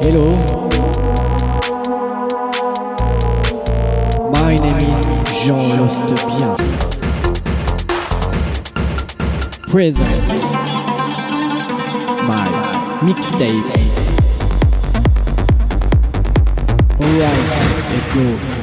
Hello. My name is Jean Lostebien. Present. My mixtape. Alright, let's go.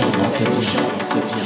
Lostebien. Jean Lostebien.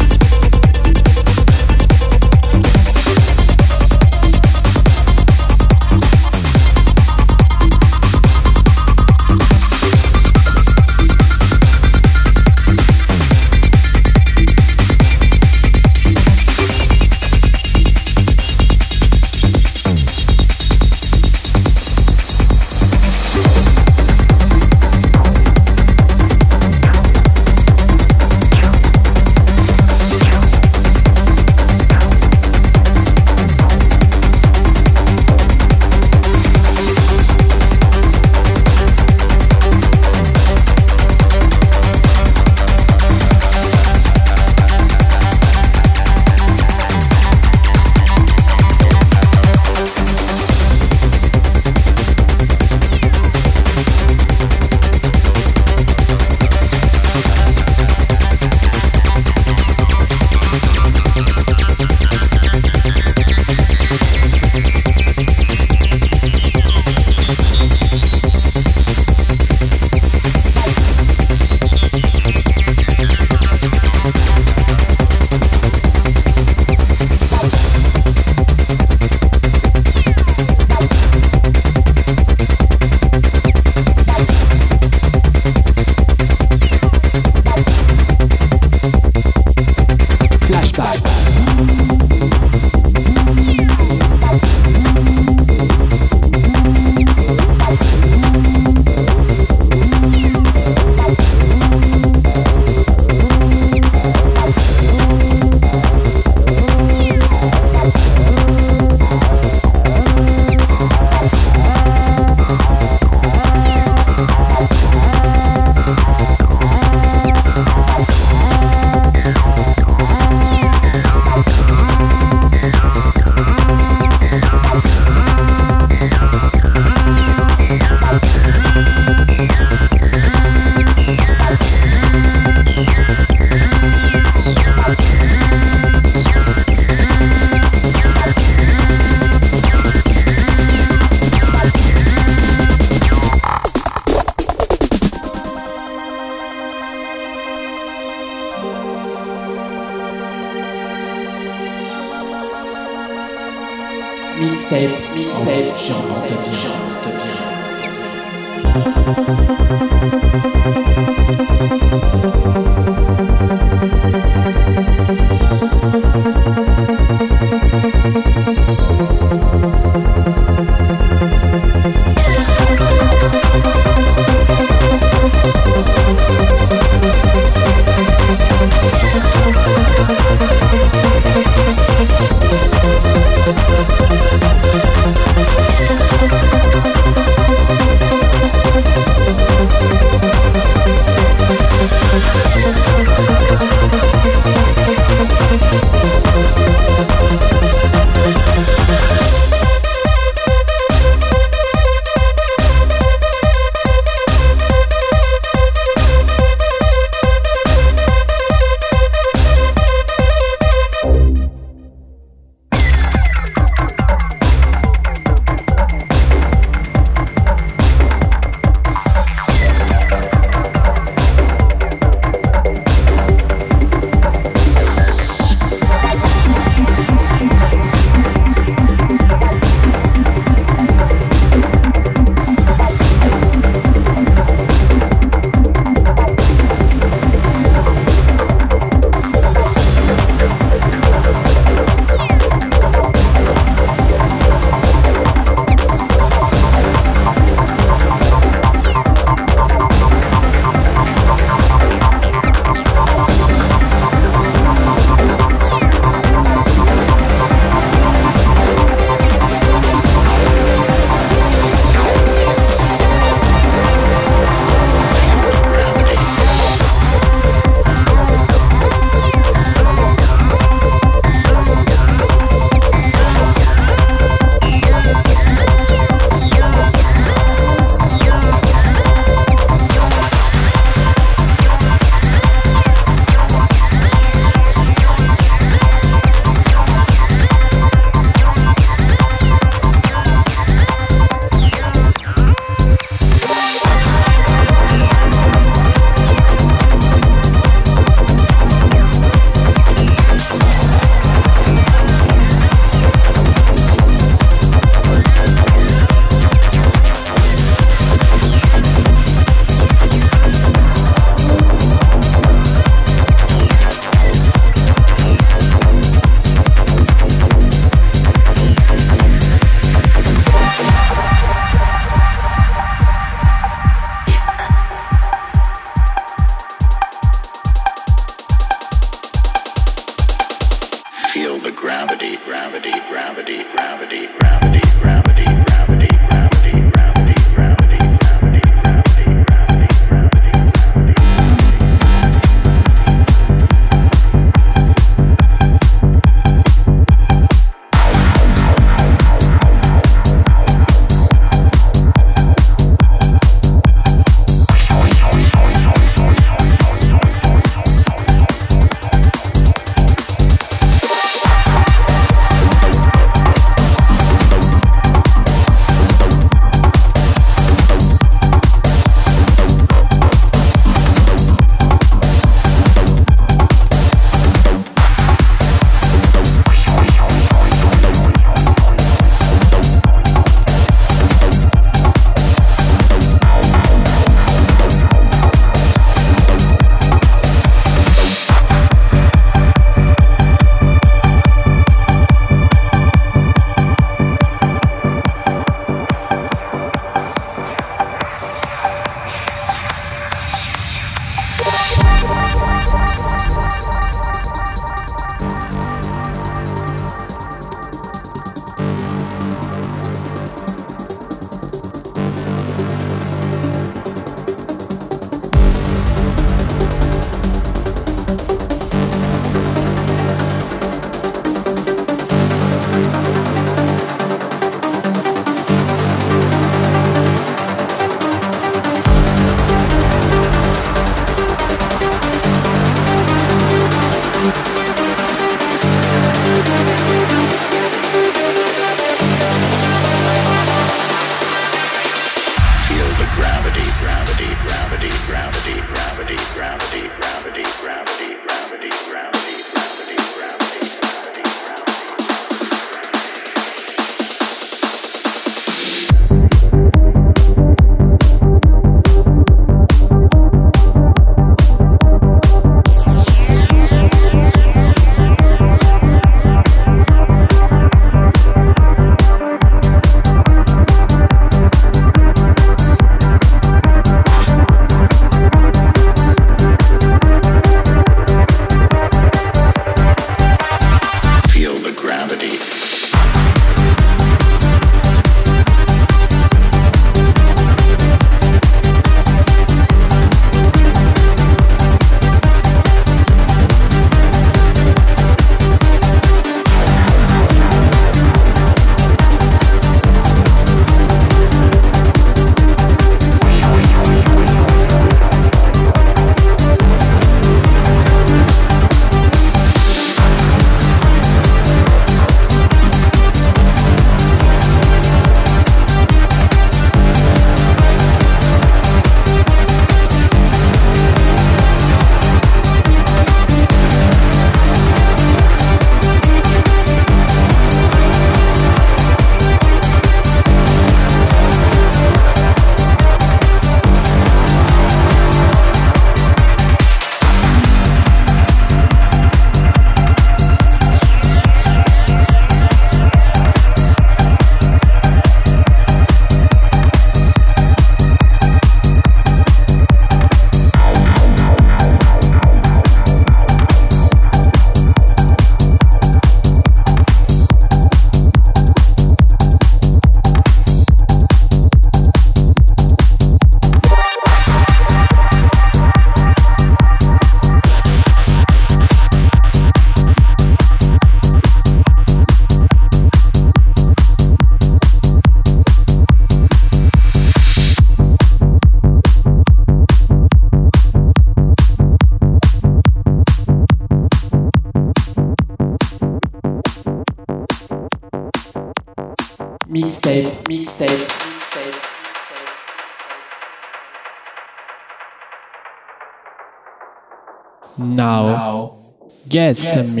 Guest mix.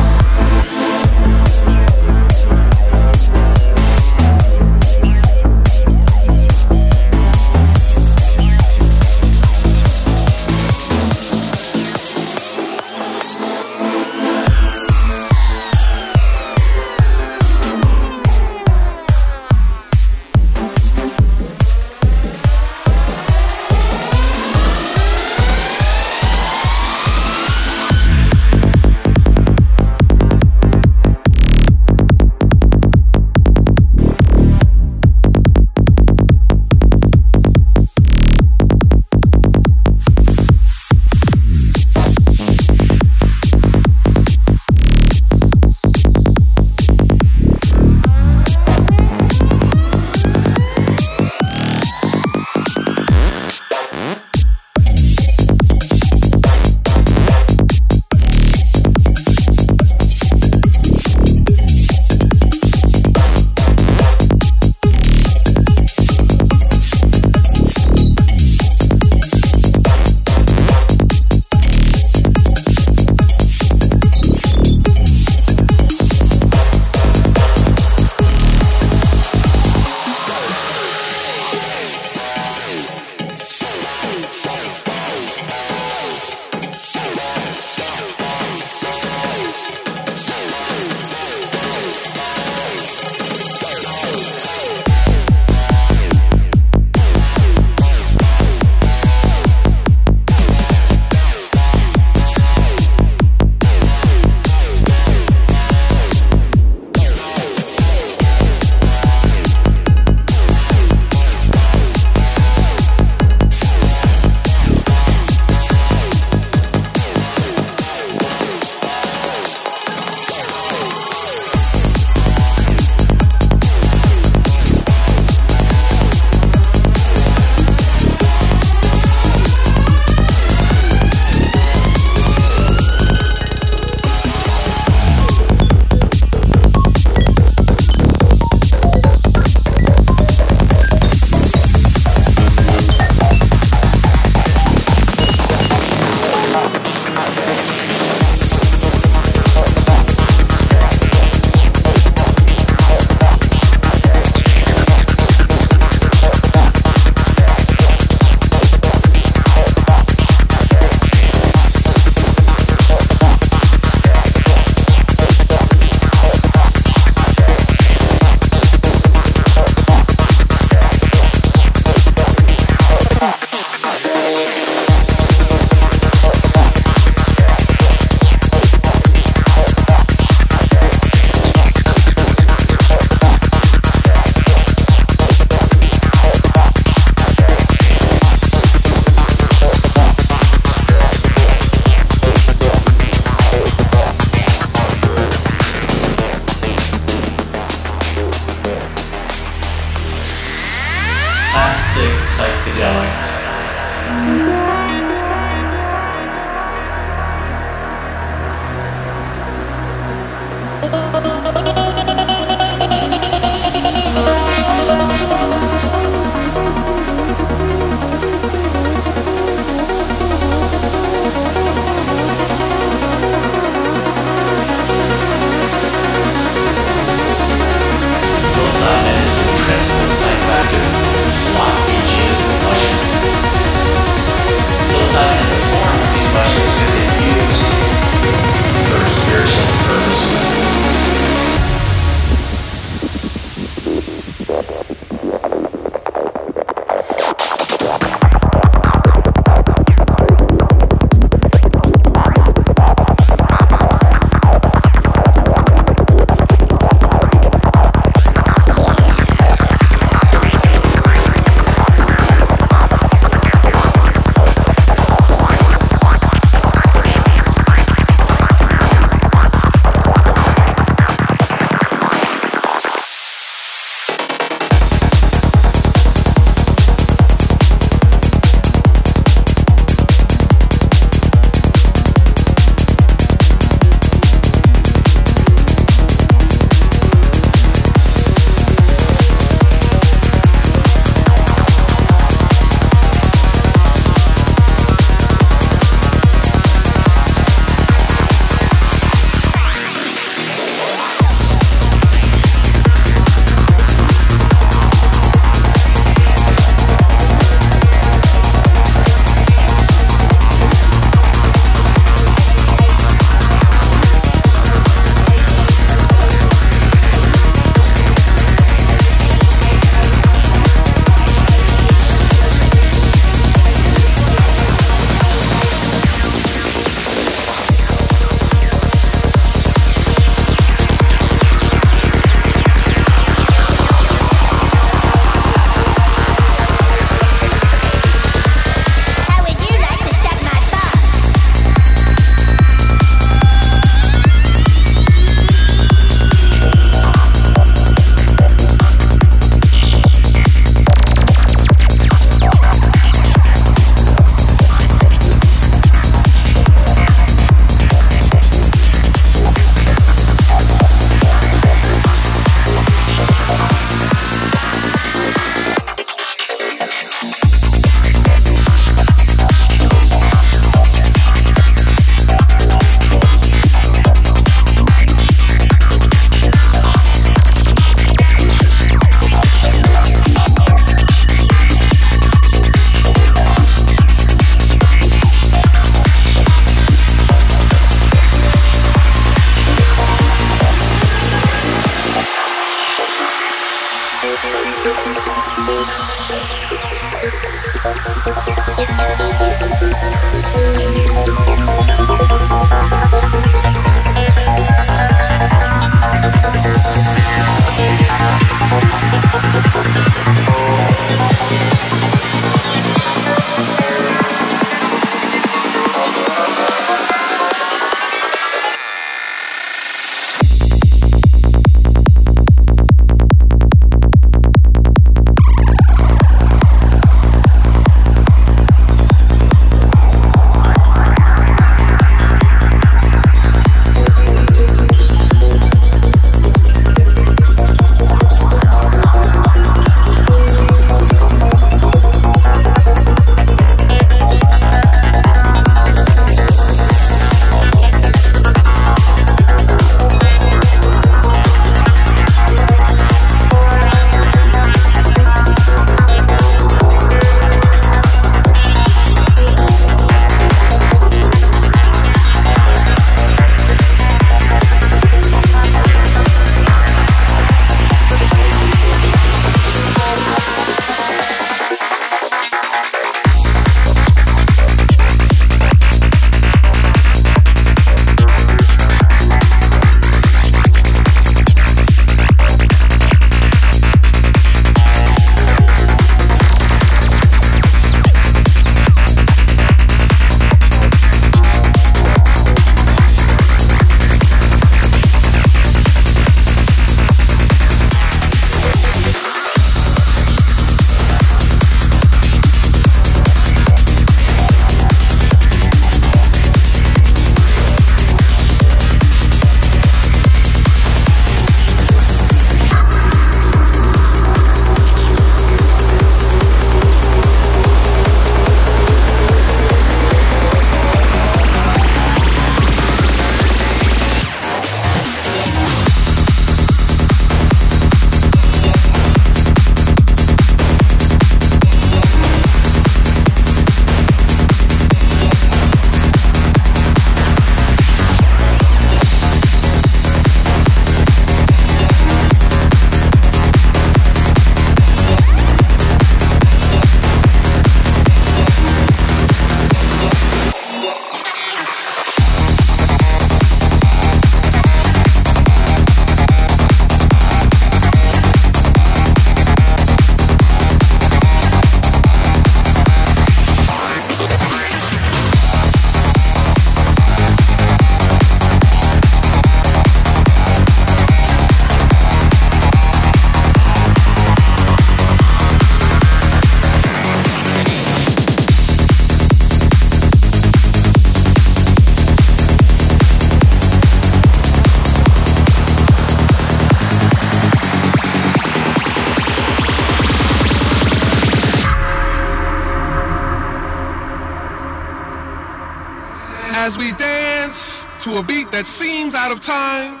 As we dance to a beat that seems out of time,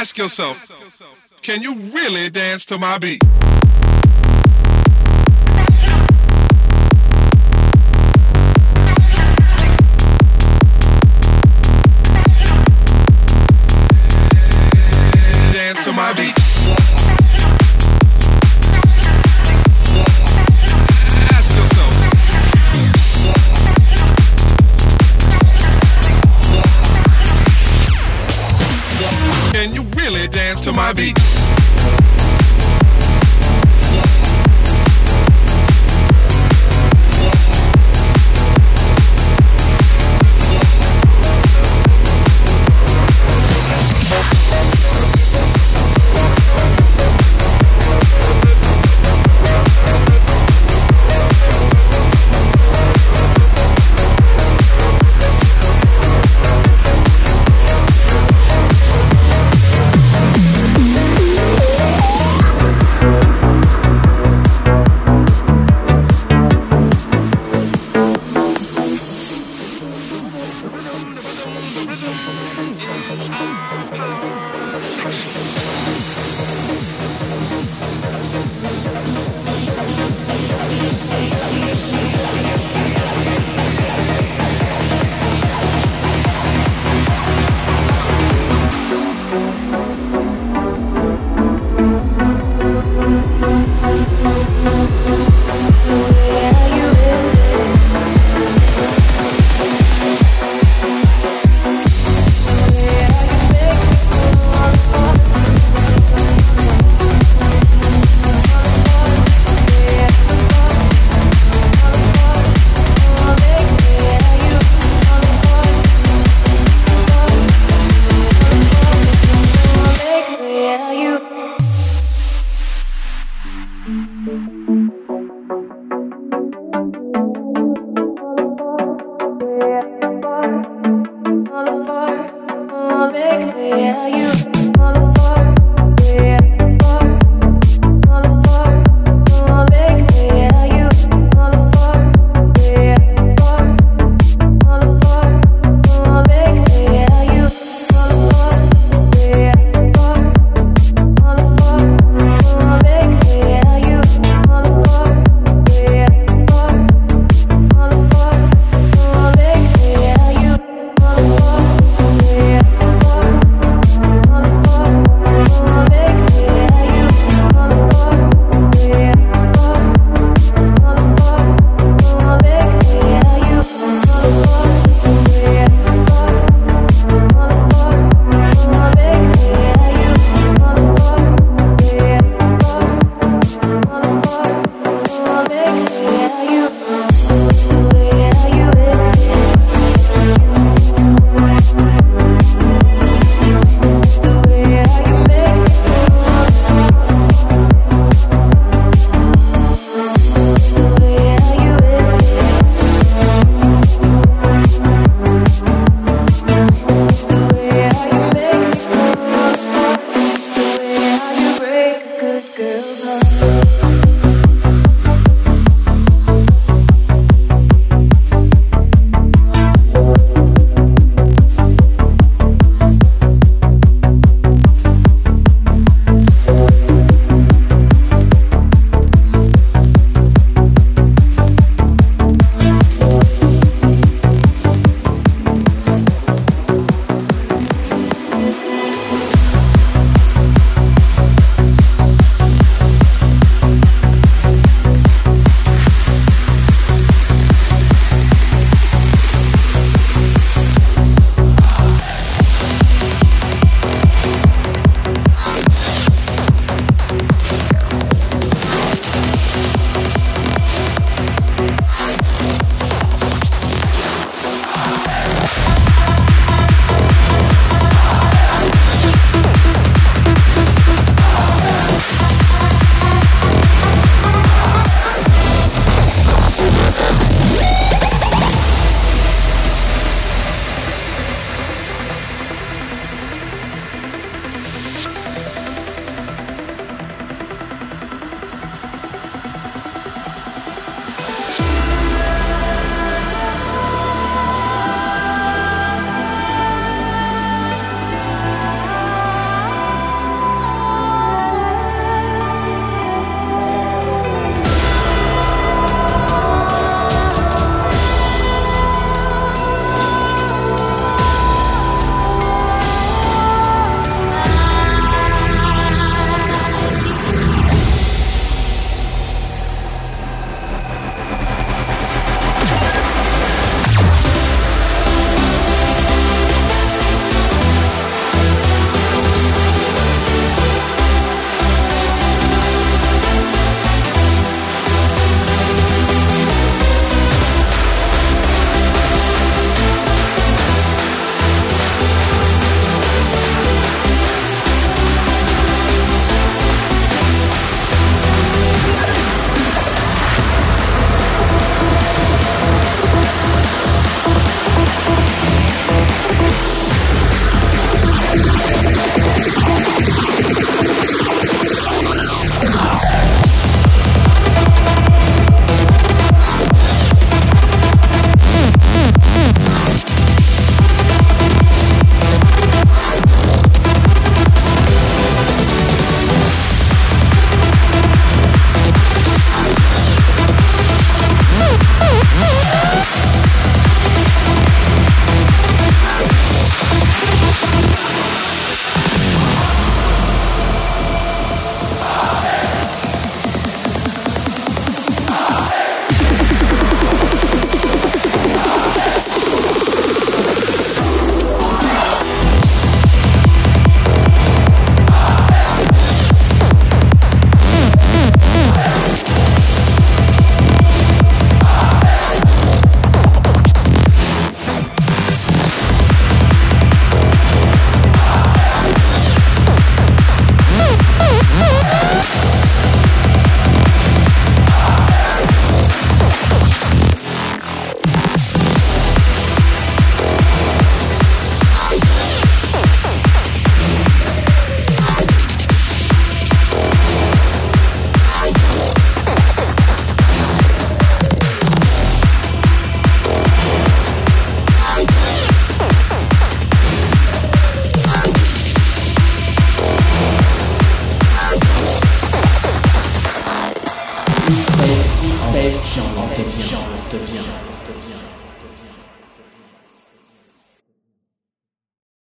ask yourself, can you really dance to my beat? Dance to my beat. Dance to my beat?